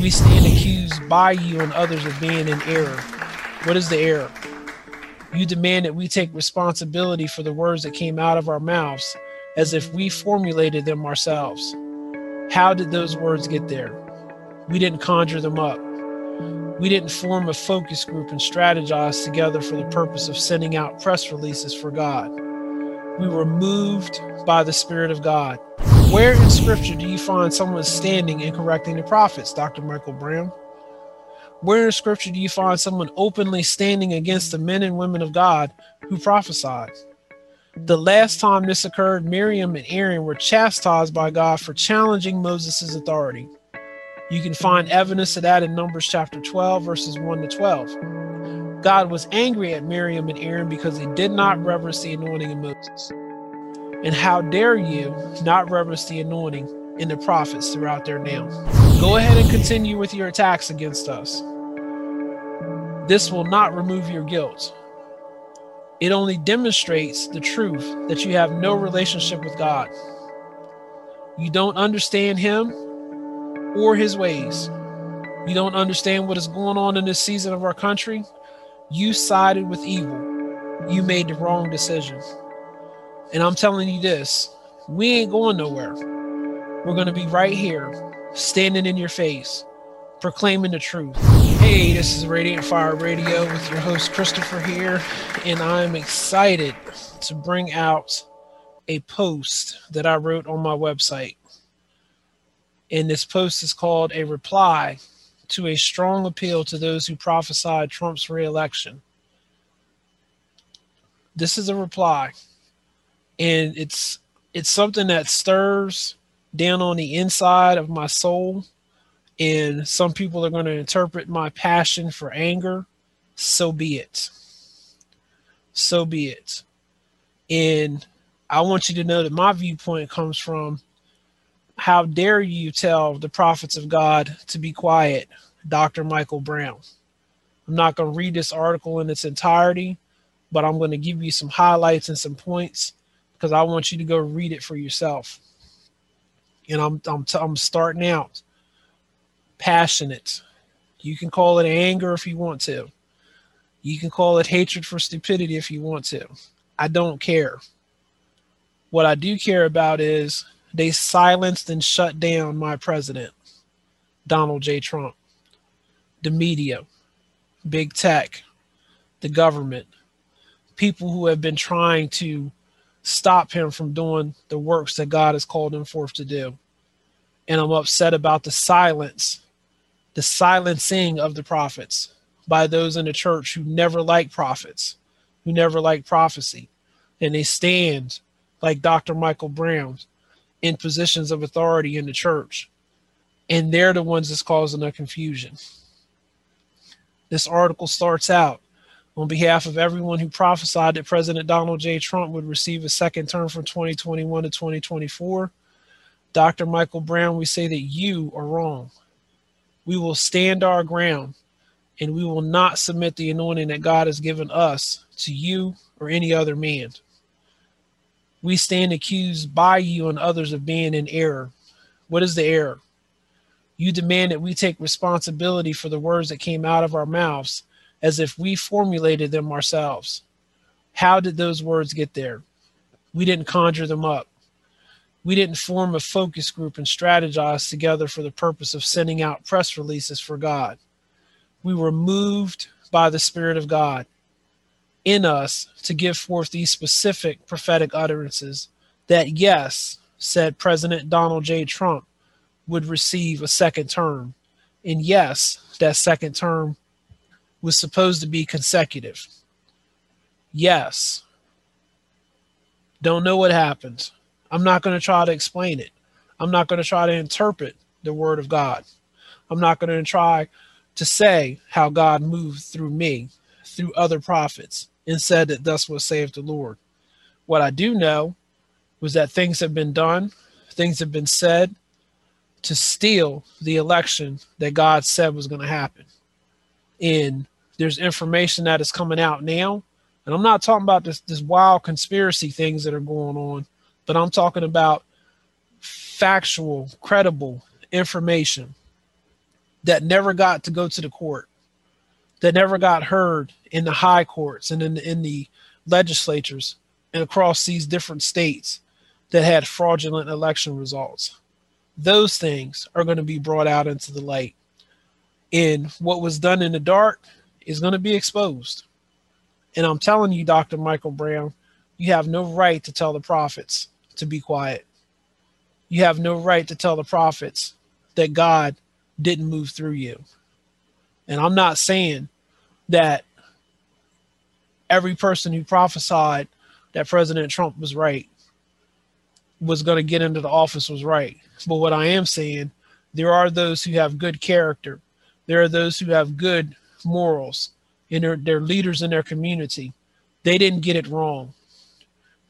We stand accused by you and others of being in error. What is the error? You demand that we take responsibility for the words that came out of our mouths as if we formulated them ourselves. How did those words get there? We didn't conjure them up. We didn't form a focus group and strategize together for the purpose of sending out press releases for God. We were moved by the Spirit of God. Where in Scripture do you find someone standing and correcting the prophets, Dr. Michael Brown? Where in Scripture do you find someone openly standing against the men and women of God who prophesied? The last time this occurred, Miriam and Aaron were chastised by God for challenging Moses' authority. You can find evidence of that in Numbers chapter 12, verses 1 to 12. God was angry at Miriam and Aaron because they did not reverence the anointing of Moses. And how dare you not reverence the anointing in the prophets throughout their name? Go ahead and continue with your attacks against us. This will not remove your guilt. It only demonstrates the truth that you have no relationship with God. You don't understand Him or his ways. You don't understand what is going on in this season of our country. You sided with evil. You made the wrong decision. And I'm telling you this we ain't going nowhere. We're going to be right here, standing in your face, proclaiming the truth. Hey, this is Radiant Fire Radio with your host Christopher here, and I'm excited to bring out a post that I wrote on my website. And this post is called A Reply to a Strong Appeal to Those Who Prophesied Trump's Reelection. This is a reply. And it's it's something that stirs down on the inside of my soul. And some people are going to interpret my passion for anger. So be it. So be it. And I want you to know that my viewpoint comes from how dare you tell the prophets of God to be quiet, Dr. Michael Brown? I'm not going to read this article in its entirety, but I'm going to give you some highlights and some points because I want you to go read it for yourself. And I'm I'm t- I'm starting out passionate. You can call it anger if you want to. You can call it hatred for stupidity if you want to. I don't care. What I do care about is they silenced and shut down my president, Donald J. Trump, the media, big tech, the government, people who have been trying to stop him from doing the works that God has called him forth to do. And I'm upset about the silence, the silencing of the prophets by those in the church who never like prophets, who never like prophecy. And they stand like Dr. Michael Brown in positions of authority in the church. And they're the ones that's causing the confusion. This article starts out on behalf of everyone who prophesied that President Donald J. Trump would receive a second term from 2021 to 2024. Dr. Michael Brown, we say that you are wrong. We will stand our ground and we will not submit the anointing that God has given us to you or any other man we stand accused by you and others of being in error. What is the error? You demand that we take responsibility for the words that came out of our mouths as if we formulated them ourselves. How did those words get there? We didn't conjure them up. We didn't form a focus group and strategize together for the purpose of sending out press releases for God. We were moved by the Spirit of God in us to give forth these specific prophetic utterances that, yes, said President Donald J. Trump would receive a second term. And yes, that second term was supposed to be consecutive. Yes. Don't know what happened. I'm not going to try to explain it. I'm not going to try to interpret the word of God. I'm not going to try to say how God moved through me, through other prophets, and said that thus was saved the Lord. What I do know was that things have been done, things have been said to steal the election that God said was going to happen. And there's information that is coming out now. And I'm not talking about this, this wild conspiracy things that are going on, but I'm talking about factual, credible information that never got to go to the court, that never got heard in the high courts and in in the legislatures and across these different states that had fraudulent election results. Those things are going to be brought out into the light. And what was done in the dark is going to be exposed. And I'm telling you, Dr. Michael Brown, you have no right to tell the prophets to be quiet. You have no right to tell the prophets that God didn't move through you. And I'm not saying that every person who prophesied that President Trump was right was going to get into the office was right. But what I am saying, there are those who have good character. There are those who have good morals and they're, they're leaders in their community. They didn't get it wrong.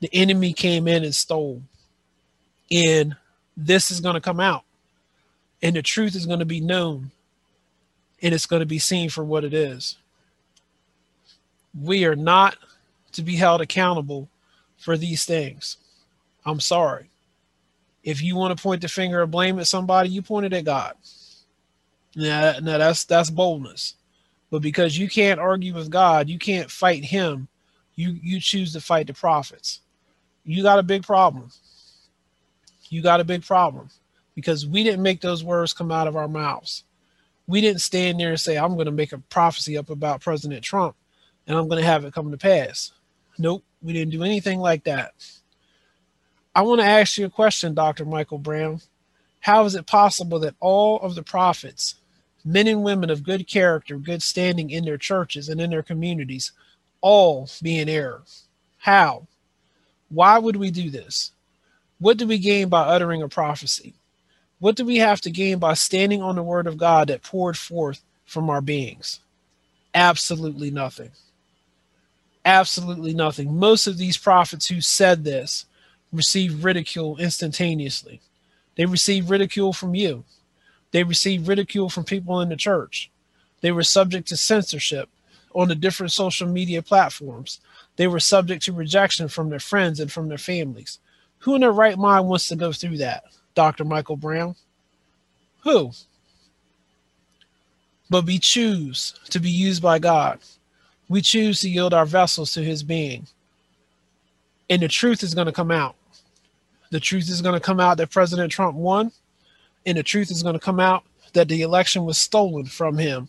The enemy came in and stole. And this is going to come out. And the truth is going to be known. And it's going to be seen for what it is. We are not to be held accountable for these things. I'm sorry. If you want to point the finger of blame at somebody, you point it at God. Now, now that's that's boldness. But because you can't argue with God, you can't fight him, you you choose to fight the prophets. You got a big problem. You got a big problem because we didn't make those words come out of our mouths. We didn't stand there and say, I'm going to make a prophecy up about President Trump and I'm going to have it come to pass. Nope, we didn't do anything like that. I want to ask you a question, Dr. Michael Brown. How is it possible that all of the prophets, men and women of good character, good standing in their churches and in their communities, all be in error? How? Why would we do this? What do we gain by uttering a prophecy? What do we have to gain by standing on the word of God that poured forth from our beings? Absolutely nothing. Absolutely nothing. Most of these prophets who said this received ridicule instantaneously. They received ridicule from you. They received ridicule from people in the church. They were subject to censorship on the different social media platforms. They were subject to rejection from their friends and from their families. Who in their right mind wants to go through that, Dr. Michael Brown? Who? But we choose to be used by God. We choose to yield our vessels to his being. And the truth is going to come out. The truth is going to come out that President Trump won, and the truth is going to come out that the election was stolen from him.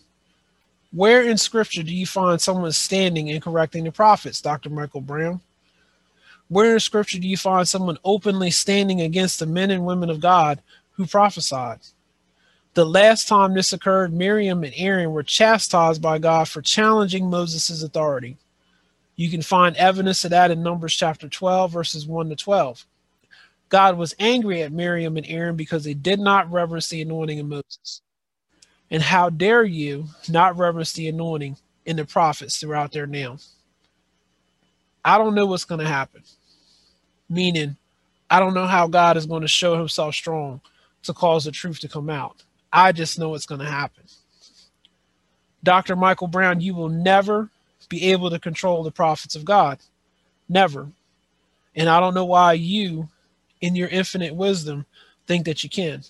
Where in scripture do you find someone standing and correcting the prophets, Dr. Michael Brown? Where in scripture do you find someone openly standing against the men and women of God who prophesied? The last time this occurred, Miriam and Aaron were chastised by God for challenging Moses' authority. You can find evidence of that in Numbers chapter 12, verses 1 to 12. God was angry at Miriam and Aaron because they did not reverence the anointing of Moses. And how dare you not reverence the anointing in the prophets throughout their now? I don't know what's going to happen. Meaning, I don't know how God is going to show himself strong to cause the truth to come out. I just know it's going to happen. Dr. Michael Brown, you will never be able to control the prophets of God. Never. And I don't know why you in your infinite wisdom think that you can.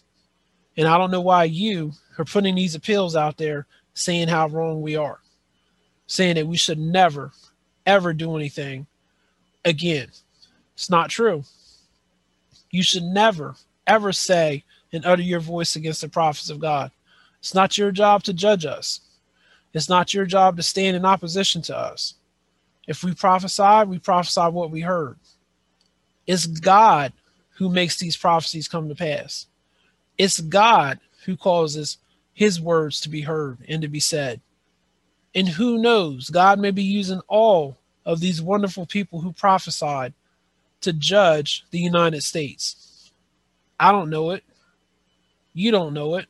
And I don't know why you are putting these appeals out there saying how wrong we are, saying that we should never, ever do anything again. It's not true. You should never, ever say and utter your voice against the prophets of God. It's not your job to judge us. It's not your job to stand in opposition to us. If we prophesy, we prophesy what we heard. It's God who makes these prophecies come to pass. It's God who causes his words to be heard and to be said. And who knows, God may be using all of these wonderful people who prophesied to judge the United States. I don't know it. You don't know it.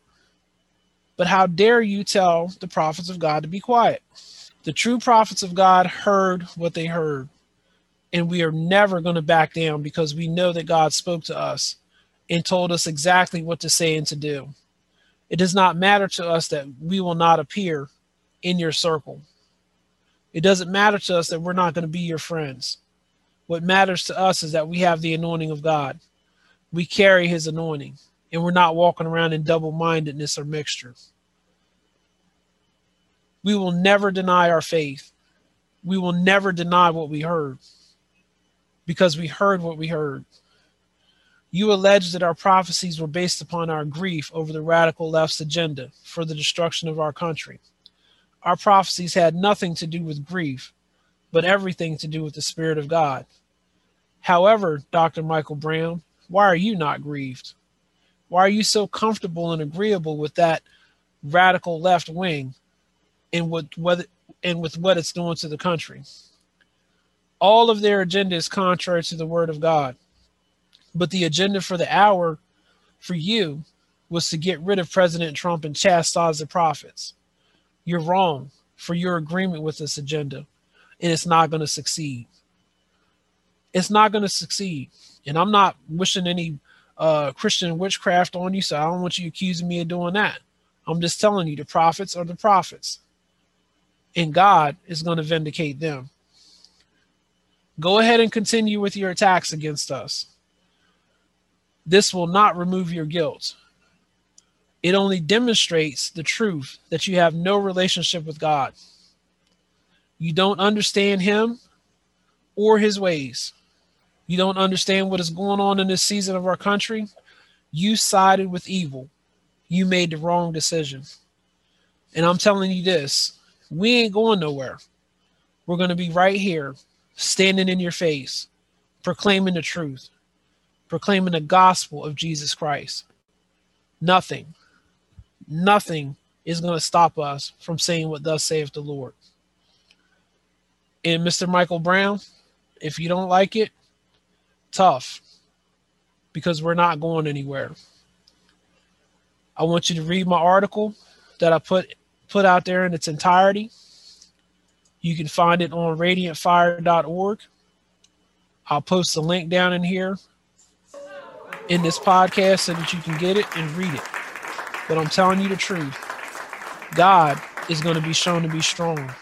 But how dare you tell the prophets of God to be quiet? The true prophets of God heard what they heard and we are never going to back down because we know that God spoke to us and told us exactly what to say and to do. It does not matter to us that we will not appear in your circle. It doesn't matter to us that we're not going to be your friends. What matters to us is that we have the anointing of God. We carry his anointing and we're not walking around in double mindedness or mixture. We will never deny our faith. We will never deny what we heard because we heard what we heard. You allege that our prophecies were based upon our grief over the radical left's agenda for the destruction of our country. Our prophecies had nothing to do with grief, but everything to do with the Spirit of God. However, Dr. Michael Brown, why are you not grieved? Why are you so comfortable and agreeable with that radical left wing and with and with what it's doing to the country? All of their agenda is contrary to the word of God. But the agenda for the hour for you was to get rid of President Trump and chastise the prophets. You're wrong for your agreement with this agenda, and it's not going to succeed. It's not going to succeed. And I'm not wishing any uh, Christian witchcraft on you, so I don't want you accusing me of doing that. I'm just telling you the prophets are the prophets, and God is going to vindicate them. Go ahead and continue with your attacks against us. This will not remove your guilt. It only demonstrates the truth that you have no relationship with God. You don't understand Him or His ways. You don't understand what is going on in this season of our country. You sided with evil. You made the wrong decision. And I'm telling you this we ain't going nowhere. We're going to be right here, standing in your face, proclaiming the truth, proclaiming the gospel of Jesus Christ. Nothing, nothing is going to stop us from saying what thus saith the Lord. And Mr. Michael Brown, if you don't like it, tough because we're not going anywhere. I want you to read my article that I put put out there in its entirety. You can find it on radiantfire.org. I'll post the link down in here in this podcast so that you can get it and read it. But I'm telling you the truth. God is going to be shown to be strong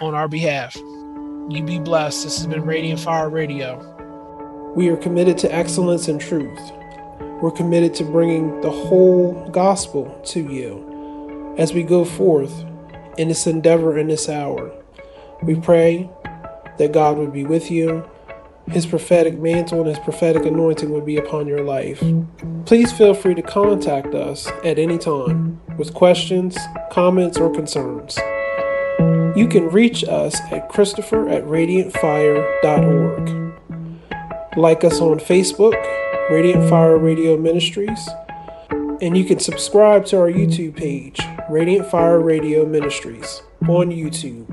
on our behalf. You be blessed. This has been Radiant Fire Radio. We are committed to excellence and truth. We're committed to bringing the whole gospel to you as we go forth in this endeavor in this hour. We pray that God would be with you his prophetic mantle and his prophetic anointing would be upon your life. Please feel free to contact us at any time with questions, comments, or concerns. You can reach us at Christopher at radiantfire.org. Like us on Facebook, Radiant Fire Radio Ministries, and you can subscribe to our YouTube page, Radiant Fire Radio Ministries, on YouTube.